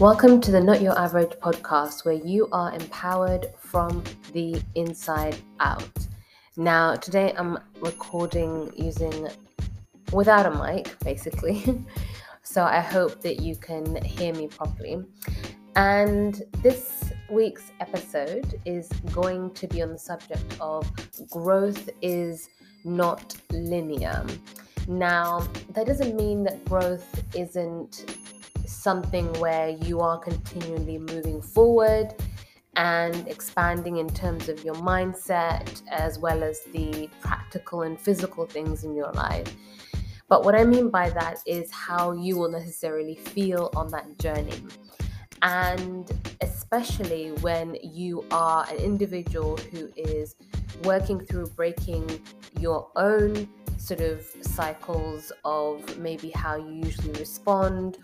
Welcome to the Not Your Average podcast, where you are empowered from the inside out. Now, today I'm recording using without a mic, basically. so I hope that you can hear me properly. And this week's episode is going to be on the subject of growth is not linear. Now, that doesn't mean that growth isn't something where you are continually moving forward and expanding in terms of your mindset as well as the practical and physical things in your life. But what I mean by that is how you will necessarily feel on that journey. And especially when you are an individual who is working through breaking your own sort of cycles of maybe how you usually respond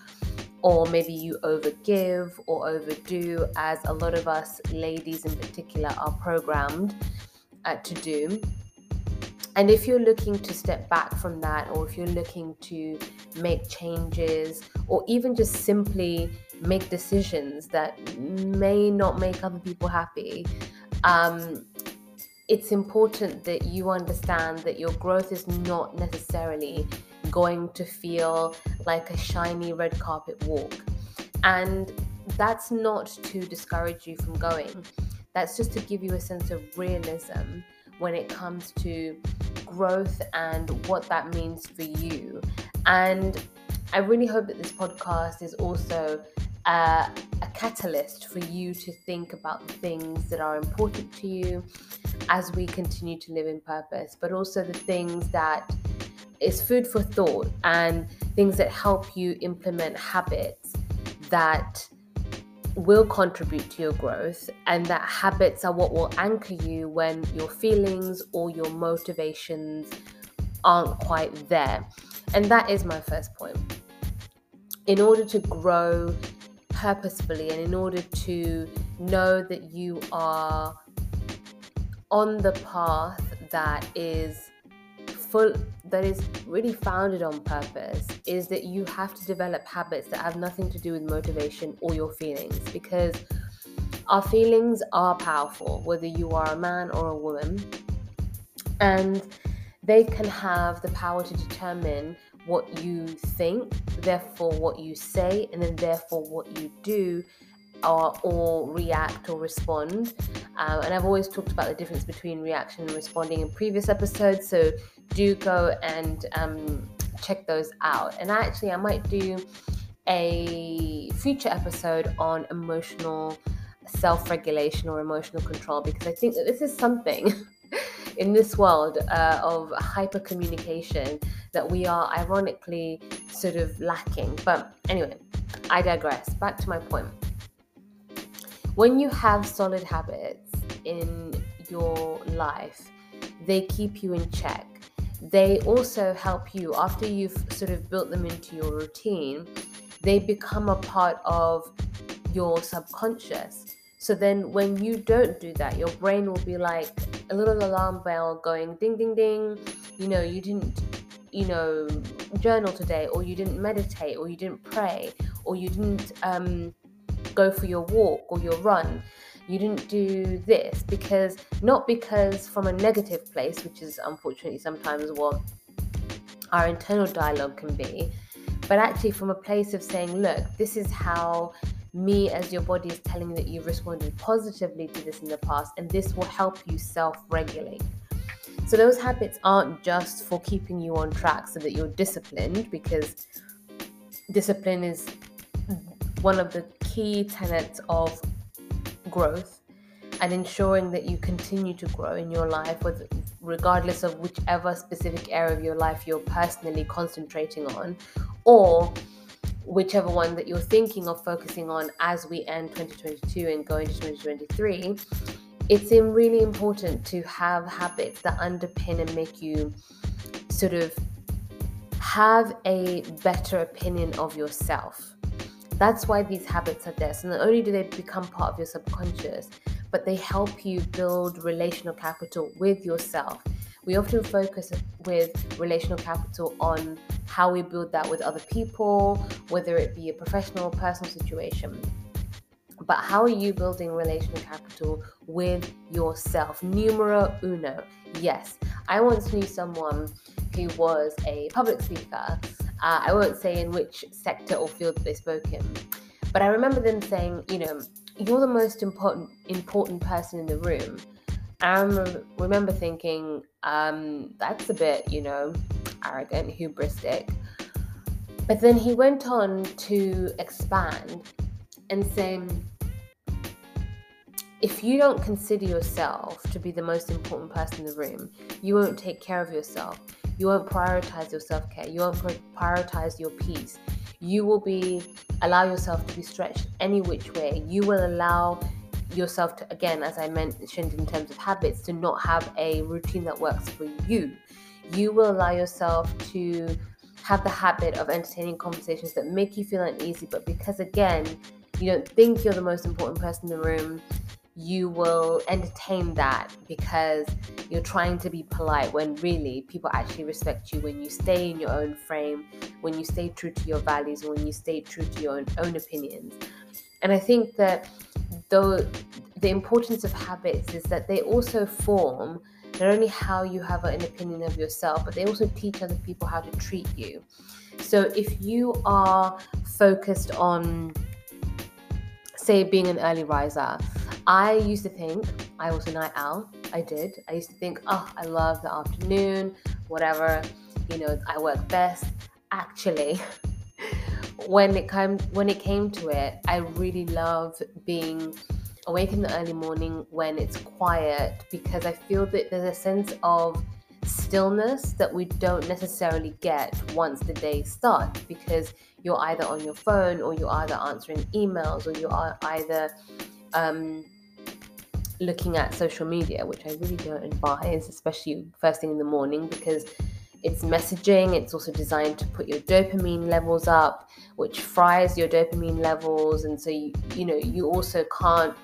or maybe you overgive or overdo, as a lot of us ladies in particular are programmed uh, to do. And if you're looking to step back from that, or if you're looking to make changes, or even just simply make decisions that may not make other people happy, um, it's important that you understand that your growth is not necessarily going to feel like a shiny red carpet walk. And that's not to discourage you from going, that's just to give you a sense of realism when it comes to growth and what that means for you. And I really hope that this podcast is also uh, a catalyst for you to think about the things that are important to you as we continue to live in purpose, but also the things that is food for thought and things that help you implement habits that will contribute to your growth and that habits are what will anchor you when your feelings or your motivations aren't quite there. And that is my first point. In order to grow purposefully and in order to know that you are on the path that is full that is really founded on purpose is that you have to develop habits that have nothing to do with motivation or your feelings because our feelings are powerful whether you are a man or a woman and they can have the power to determine what you think therefore what you say and then therefore what you do or, or react or respond. Um, and I've always talked about the difference between reaction and responding in previous episodes. So do go and um, check those out. And actually, I might do a future episode on emotional self regulation or emotional control because I think that this is something. in this world uh, of hyper communication that we are ironically sort of lacking. But anyway, I digress. Back to my point when you have solid habits in your life, they keep you in check. They also help you after you've sort of built them into your routine, they become a part of your subconscious. So then when you don't do that, your brain will be like a little alarm bell going ding ding ding. You know, you didn't you know journal today or you didn't meditate or you didn't pray or you didn't um go for your walk or your run. You didn't do this because, not because from a negative place, which is unfortunately sometimes what our internal dialogue can be, but actually from a place of saying, look, this is how me as your body is telling that you've responded positively to this in the past, and this will help you self regulate. So, those habits aren't just for keeping you on track so that you're disciplined, because discipline is one of the key tenets of growth and ensuring that you continue to grow in your life with regardless of whichever specific area of your life you're personally concentrating on or whichever one that you're thinking of focusing on as we end 2022 and go into 2023 it's really important to have habits that underpin and make you sort of have a better opinion of yourself that's why these habits are there. So not only do they become part of your subconscious, but they help you build relational capital with yourself, we often focus with relational capital on how we build that with other people, whether it be a professional or personal situation. But how are you building relational capital with yourself? Numero uno. Yes, I once knew someone who was a public speaker. Uh, I won't say in which sector or field they spoke in, but I remember them saying, you know, you're the most important important person in the room. I remember thinking, um, that's a bit, you know, arrogant, hubristic. But then he went on to expand and say, if you don't consider yourself to be the most important person in the room, you won't take care of yourself. You won't prioritize your self care. You won't prioritize your peace. You will be allow yourself to be stretched any which way. You will allow yourself to, again, as I mentioned in terms of habits, to not have a routine that works for you. You will allow yourself to have the habit of entertaining conversations that make you feel uneasy, but because, again, you don't think you're the most important person in the room, you will entertain that because you're trying to be polite when really people actually respect you when you stay in your own frame, when you stay true to your values, when you stay true to your own, own opinions. And I think that though the importance of habits is that they also form not only how you have an opinion of yourself, but they also teach other people how to treat you. So if you are focused on, say, being an early riser, I used to think I was a night owl. I did. I used to think, oh, I love the afternoon, whatever, you know, I work best. Actually, when it came when it came to it, I really love being awake in the early morning when it's quiet because I feel that there's a sense of stillness that we don't necessarily get once the day starts because you're either on your phone or you're either answering emails or you are either um, looking at social media, which I really don't advise, especially first thing in the morning because it's messaging. It's also designed to put your dopamine levels up, which fries your dopamine levels, and so you you know you also can't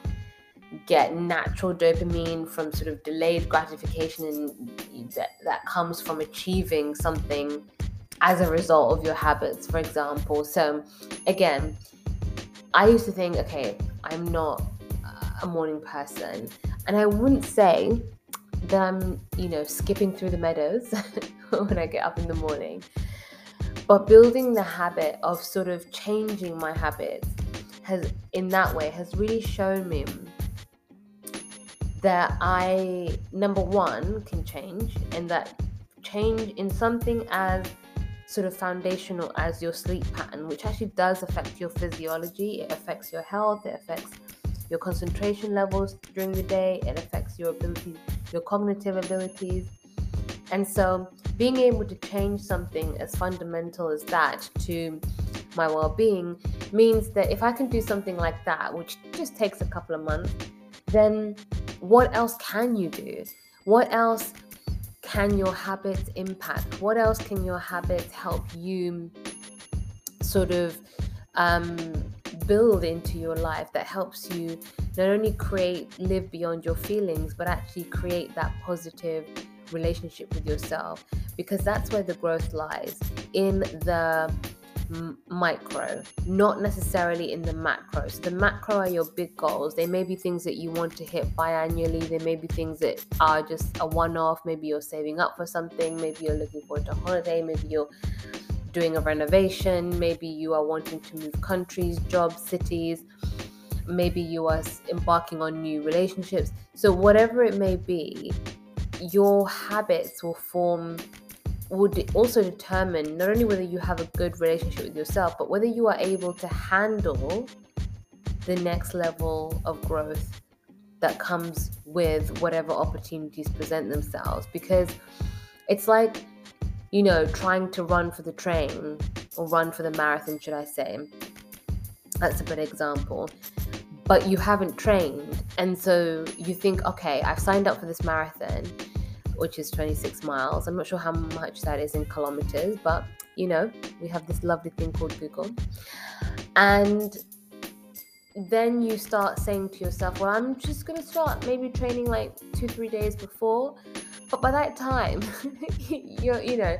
get natural dopamine from sort of delayed gratification and that, that comes from achieving something as a result of your habits for example so again i used to think okay i'm not a morning person. And i wouldn't say that i'm you know skipping through the meadows when i get up in the morning but building the habit of sort of changing my habits has in that way has really shown me that I, number one, can change, and that change in something as sort of foundational as your sleep pattern, which actually does affect your physiology, it affects your health, it affects your concentration levels during the day, it affects your ability, your cognitive abilities. And so, being able to change something as fundamental as that to my well being means that if I can do something like that, which just takes a couple of months, then what else can you do? What else can your habits impact? What else can your habits help you sort of um, build into your life that helps you not only create, live beyond your feelings, but actually create that positive relationship with yourself? Because that's where the growth lies in the m- micro, not necessarily in the macro. So the macro are your big goals. They may be things that you want to hit biannually. They may be things that are just a one-off. Maybe you're saving up for something. Maybe you're looking forward to a holiday. Maybe you're doing a renovation. Maybe you are wanting to move countries, jobs, cities. Maybe you are embarking on new relationships. So whatever it may be, your habits will form would also determine not only whether you have a good relationship with yourself, but whether you are able to handle the next level of growth that comes with whatever opportunities present themselves. Because it's like, you know, trying to run for the train or run for the marathon, should I say. That's a good example. But you haven't trained. And so you think, okay, I've signed up for this marathon which is 26 miles. I'm not sure how much that is in kilometers, but you know, we have this lovely thing called Google. And then you start saying to yourself, well, I'm just going to start maybe training like two, three days before. But by that time, you're, you know,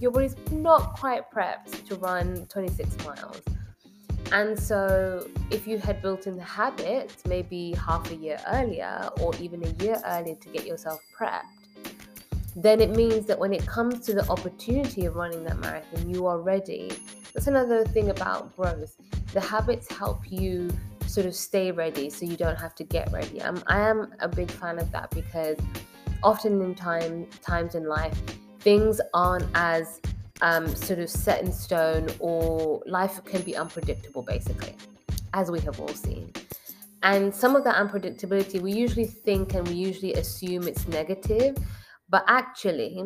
your body's not quite prepped to run 26 miles. And so, if you had built in the habit maybe half a year earlier or even a year earlier to get yourself prepped, then it means that when it comes to the opportunity of running that marathon, you are ready. That's another thing about growth. The habits help you sort of stay ready so you don't have to get ready. I'm, I am a big fan of that because often in time times in life, things aren't as um, sort of set in stone or life can be unpredictable basically, as we have all seen. And some of that unpredictability, we usually think and we usually assume it's negative, but actually,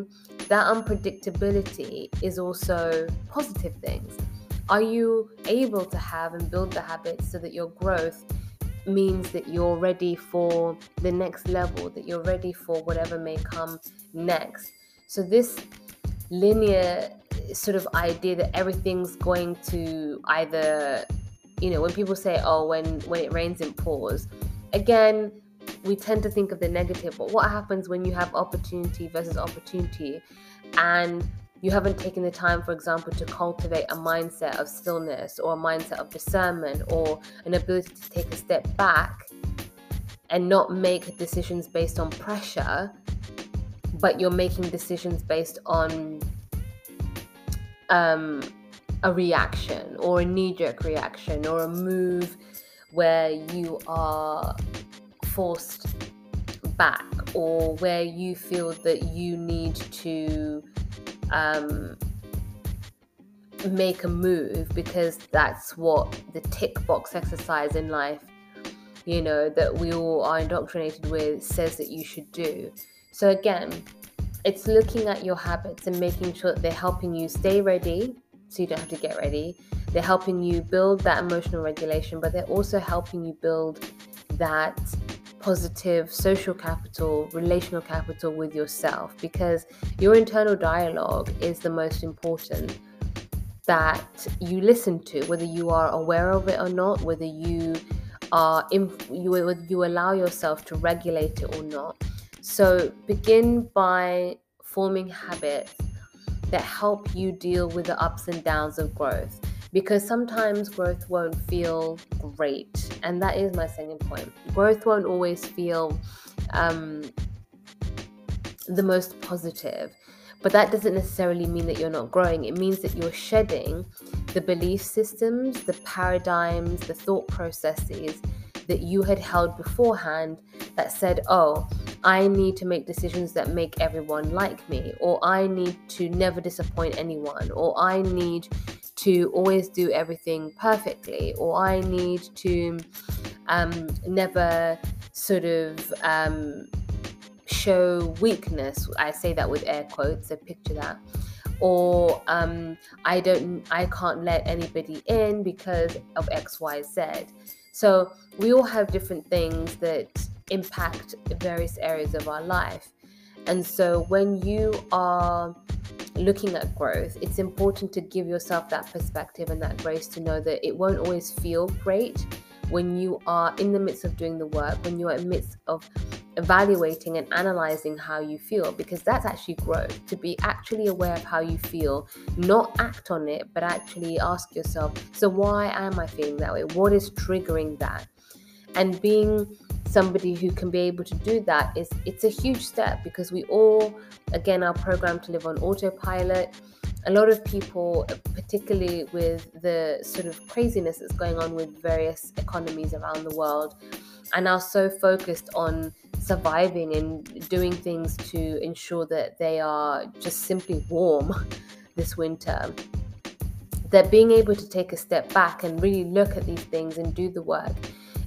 that unpredictability is also positive things. Are you able to have and build the habits so that your growth means that you're ready for the next level, that you're ready for whatever may come next? So, this linear sort of idea that everything's going to either, you know, when people say, oh, when, when it rains, it pours, again, we tend to think of the negative, but what happens when you have opportunity versus opportunity and you haven't taken the time, for example, to cultivate a mindset of stillness or a mindset of discernment or an ability to take a step back and not make decisions based on pressure, but you're making decisions based on um, a reaction or a knee jerk reaction or a move where you are forced back or where you feel that you need to um, make a move because that's what the tick box exercise in life, you know, that we all are indoctrinated with says that you should do. So, again, it's looking at your habits and making sure that they're helping you stay ready so you don't have to get ready. They're helping you build that emotional regulation, but they're also helping you build that positive social capital, relational capital with yourself because your internal dialogue is the most important that you listen to, whether you are aware of it or not, whether you are you, you allow yourself to regulate it or not. So begin by forming habits that help you deal with the ups and downs of growth because sometimes growth won't feel great. And that is my second point. Growth won't always feel um, the most positive. But that doesn't necessarily mean that you're not growing. It means that you're shedding the belief systems, the paradigms, the thought processes that you had held beforehand that said, oh, I need to make decisions that make everyone like me, or I need to never disappoint anyone, or I need to always do everything perfectly, or I need to um, never sort of um, show weakness. I say that with air quotes, so picture that. Or um, I don't, I can't let anybody in because of X, Y, Z. So we all have different things that impact various areas of our life. And so when you are looking at growth, it's important to give yourself that perspective and that grace to know that it won't always feel great when you are in the midst of doing the work, when you're in the midst of evaluating and analyzing how you feel, because that's actually growth. To be actually aware of how you feel, not act on it, but actually ask yourself, so why am I feeling that way? What is triggering that? And being somebody who can be able to do that is it's a huge step because we all again are programmed to live on autopilot. A lot of people particularly with the sort of craziness that's going on with various economies around the world are now so focused on surviving and doing things to ensure that they are just simply warm this winter that being able to take a step back and really look at these things and do the work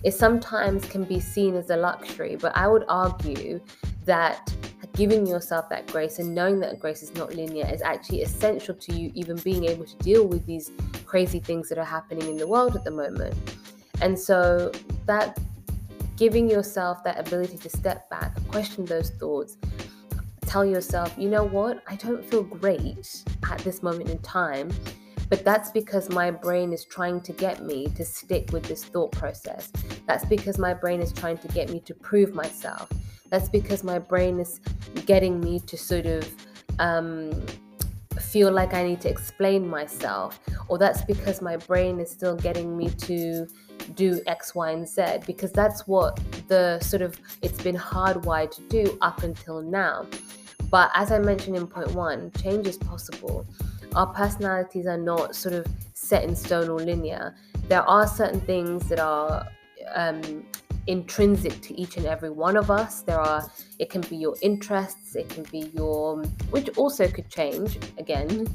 it sometimes can be seen as a luxury, but I would argue that giving yourself that grace and knowing that grace is not linear is actually essential to you even being able to deal with these crazy things that are happening in the world at the moment. And so that giving yourself that ability to step back, question those thoughts, tell yourself, you know what, I don't feel great at this moment in time but that's because my brain is trying to get me to stick with this thought process. That's because my brain is trying to get me to prove myself. That's because my brain is getting me to sort of um, feel like I need to explain myself, or that's because my brain is still getting me to do X, Y, and Z, because that's what the sort of it's been hardwired to do up until now. But as I mentioned in point one, change is possible. Our personalities are not sort of set in stone or linear. There are certain things that are um, intrinsic to each and every one of us. There are, it can be your interests, it can be your, which also could change again,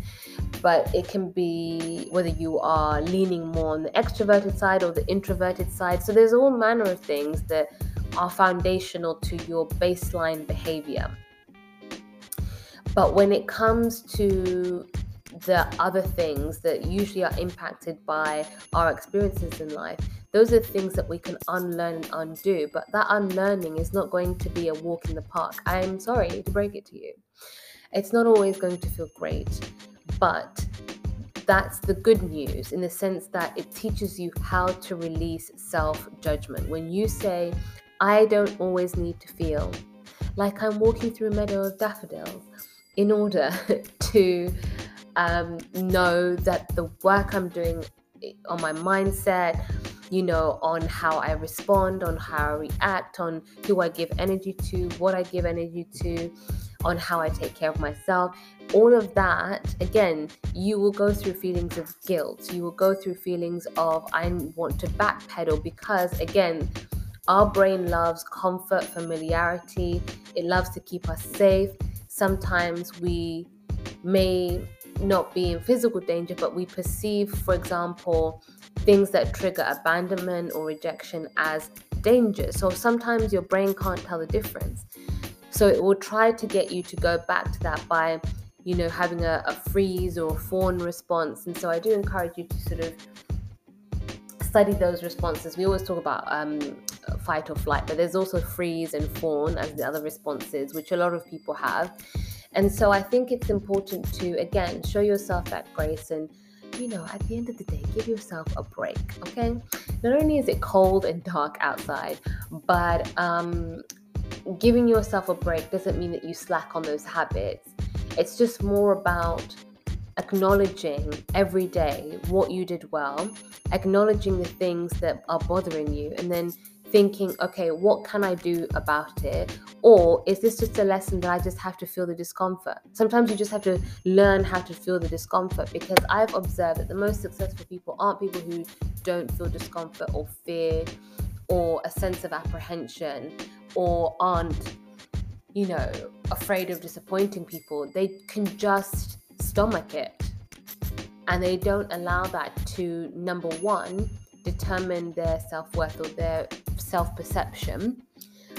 but it can be whether you are leaning more on the extroverted side or the introverted side. So there's all manner of things that are foundational to your baseline behavior. But when it comes to the other things that usually are impacted by our experiences in life, those are things that we can unlearn and undo. But that unlearning is not going to be a walk in the park. I'm sorry to break it to you. It's not always going to feel great, but that's the good news in the sense that it teaches you how to release self judgment. When you say, I don't always need to feel like I'm walking through a meadow of daffodils in order to um, know that the work I'm doing on my mindset, you know, on how I respond, on how I react, on who I give energy to, what I give energy to, on how I take care of myself. All of that, again, you will go through feelings of guilt. You will go through feelings of, I want to backpedal because, again, our brain loves comfort, familiarity, it loves to keep us safe. Sometimes we may not be in physical danger, but we perceive, for example, things that trigger abandonment or rejection as danger. So sometimes your brain can't tell the difference. So it will try to get you to go back to that by, you know, having a, a freeze or a fawn response. And so I do encourage you to sort of study those responses. We always talk about um, fight or flight, but there's also freeze and fawn as the other responses, which a lot of people have. And so I think it's important to, again, show yourself that grace and, you know, at the end of the day, give yourself a break, okay? Not only is it cold and dark outside, but um, giving yourself a break doesn't mean that you slack on those habits. It's just more about acknowledging every day what you did well, acknowledging the things that are bothering you, and then thinking, okay, what can I do about it? Or is this just a lesson that I just have to feel the discomfort? Sometimes you just have to learn how to feel the discomfort because I've observed that the most successful people aren't people who don't feel discomfort or fear or a sense of apprehension or aren't, you know, afraid of disappointing people. They can just stomach it. And they don't allow that to, number one, determine their self worth or their self perception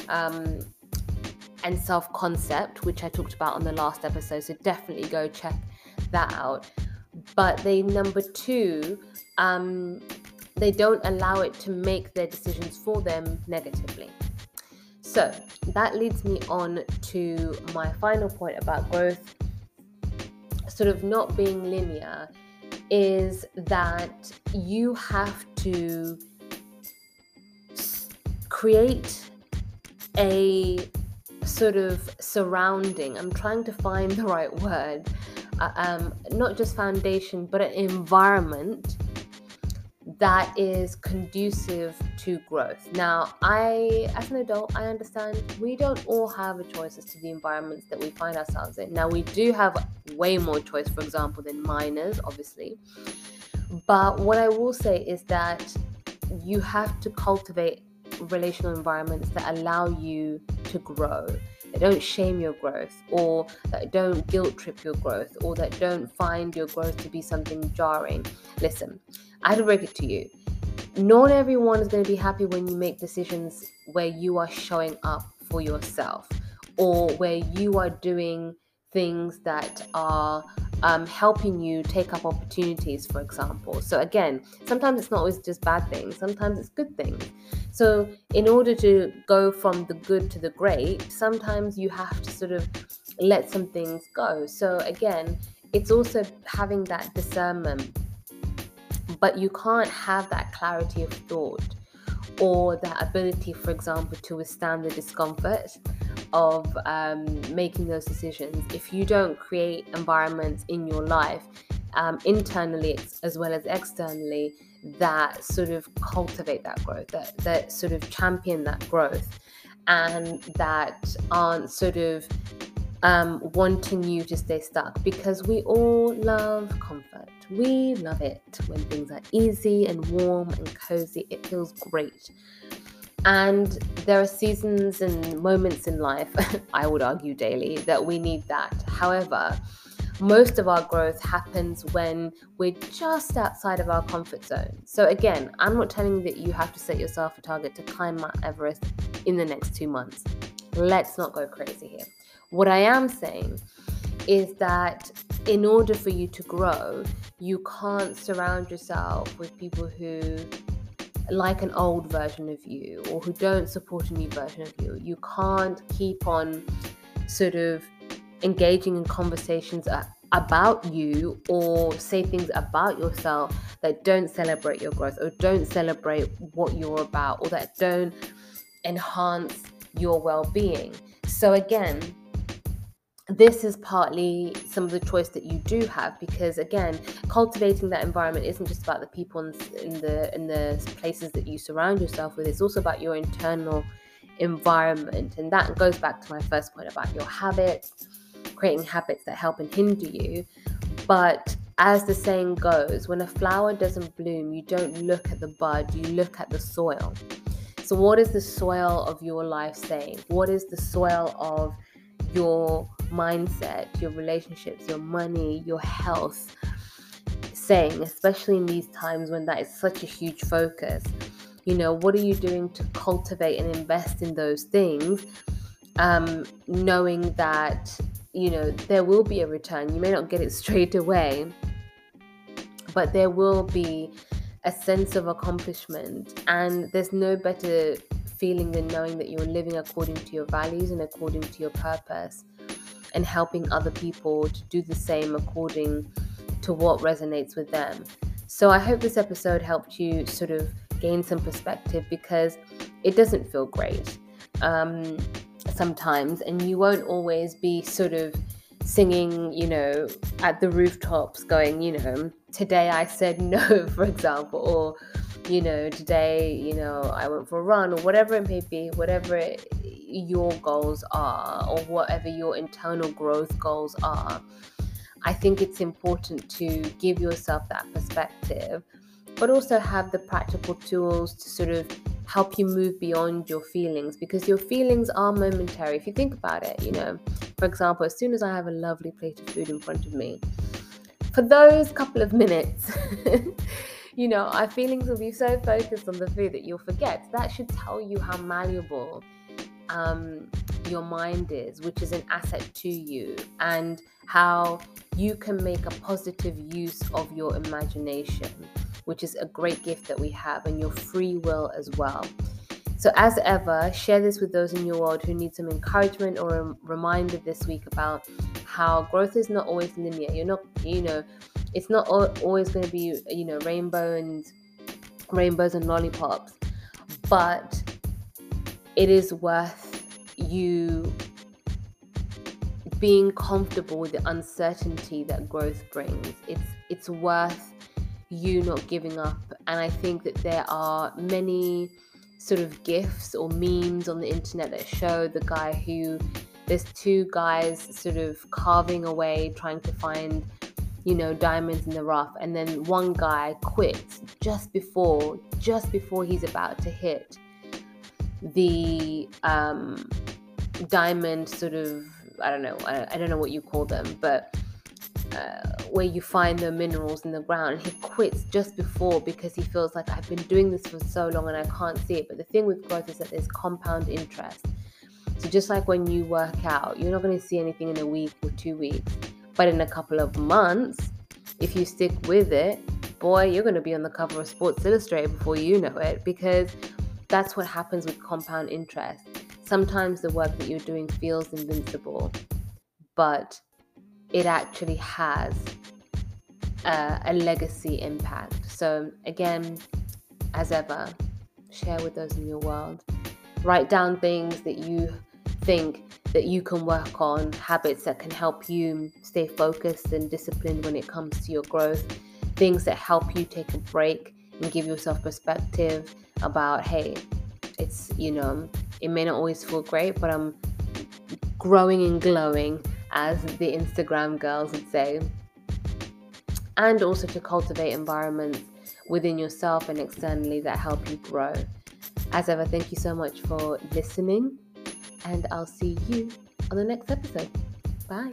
um, and self concept, which I talked about on the last episode. So definitely go check that out. But they, number two, um, they don't allow it to make their decisions for them negatively. So that leads me on to my final point about growth sort of not being linear is that you have to create a sort of surrounding. I'm trying to find the right word. Uh, um, not just foundation, but an environment that is conducive to growth. Now, I, as an adult, I understand we don't all have a choice as to the environments that we find ourselves in. Now, we do have way more choice, for example, than minors, obviously. But what I will say is that you have to cultivate relational environments that allow you to grow that don't shame your growth or that don't guilt trip your growth or that don't find your growth to be something jarring. Listen, I have to break it to you. Not everyone is going to be happy when you make decisions where you are showing up for yourself or where you are doing things that are um, helping you take up opportunities, for example. So, again, sometimes it's not always just bad things, sometimes it's good things. So, in order to go from the good to the great, sometimes you have to sort of let some things go. So, again, it's also having that discernment, but you can't have that clarity of thought or that ability, for example, to withstand the discomfort of um, making those decisions if you don't create environments in your life um, internally as well as externally that sort of cultivate that growth that, that sort of champion that growth and that aren't sort of um, wanting you to stay stuck because we all love comfort. We love it when things are easy and warm and cozy. It feels great. And there are seasons and moments in life, I would argue daily, that we need that. However, most of our growth happens when we're just outside of our comfort zone. So, again, I'm not telling you that you have to set yourself a target to climb Mount Everest in the next two months. Let's not go crazy here. What I am saying is that in order for you to grow, you can't surround yourself with people who like an old version of you or who don't support a new version of you. You can't keep on sort of engaging in conversations about you or say things about yourself that don't celebrate your growth or don't celebrate what you're about or that don't enhance your well being. So, again, this is partly some of the choice that you do have because again cultivating that environment isn't just about the people in the in the places that you surround yourself with. It's also about your internal environment. And that goes back to my first point about your habits creating habits that help and hinder you. But as the saying goes when a flower doesn't bloom you don't look at the bud you look at the soil. So what is the soil of your life saying? What is the soil of your mindset, your relationships, your money, your health saying, especially in these times when that is such a huge focus. You know, what are you doing to cultivate and invest in those things? Um, knowing that, you know, there will be a return. You may not get it straight away, but there will be a sense of accomplishment. And there's no better feeling and knowing that you're living according to your values and according to your purpose and helping other people to do the same according to what resonates with them. So I hope this episode helped you sort of gain some perspective because it doesn't feel great um, sometimes, and you won't always be sort of singing, you know, at the rooftops, going, you know, today I said no, for example, or you know, today, you know, I went for a run or whatever it may be, whatever your goals are or whatever your internal growth goals are. I think it's important to give yourself that perspective, but also have the practical tools to sort of help you move beyond your feelings because your feelings are momentary. If you think about it, you know, for example, as soon as I have a lovely plate of food in front of me, for those couple of minutes, you know, our feelings will be so focused on the food that you'll forget. That should tell you how malleable um, your mind is, which is an asset to you, and how you can make a positive use of your imagination, which is a great gift that we have, and your free will as well. So, as ever, share this with those in your world who need some encouragement or a reminder this week about how growth is not always linear. You're not, you know, it's not always going to be you know rainbow and rainbows and lollipops but it is worth you being comfortable with the uncertainty that growth brings. It's it's worth you not giving up and i think that there are many sort of gifs or memes on the internet that show the guy who there's two guys sort of carving away trying to find you know, diamonds in the rough. And then one guy quits just before, just before he's about to hit the um, diamond sort of, I don't know, I, don't know what you call them, but uh, where you find the minerals in the ground. And He quits just before because he feels like I've been doing this for so long and I can't see it. But the thing with growth is that there's compound interest. So just like when you work out, you're not going to see anything in a week or two weeks but in a couple of months, if you stick with it, boy, you're going to be on the cover of Sports Illustrated before you know it because that's what happens with compound interest. Sometimes the work that you're doing feels invincible, but it actually has a, a legacy impact. So, again, as ever, share with those in your world. Write down things that you think that you can work on, habits that can help you stay focused and disciplined when it comes to your growth, things that help you take a break and give yourself perspective about, hey, it's, you know, it may not always feel great, but I'm growing and glowing, as the Instagram girls would say. And also to cultivate environments within yourself and externally that help you grow. As ever, thank you so much for listening, and I'll see you on the next episode. Bye.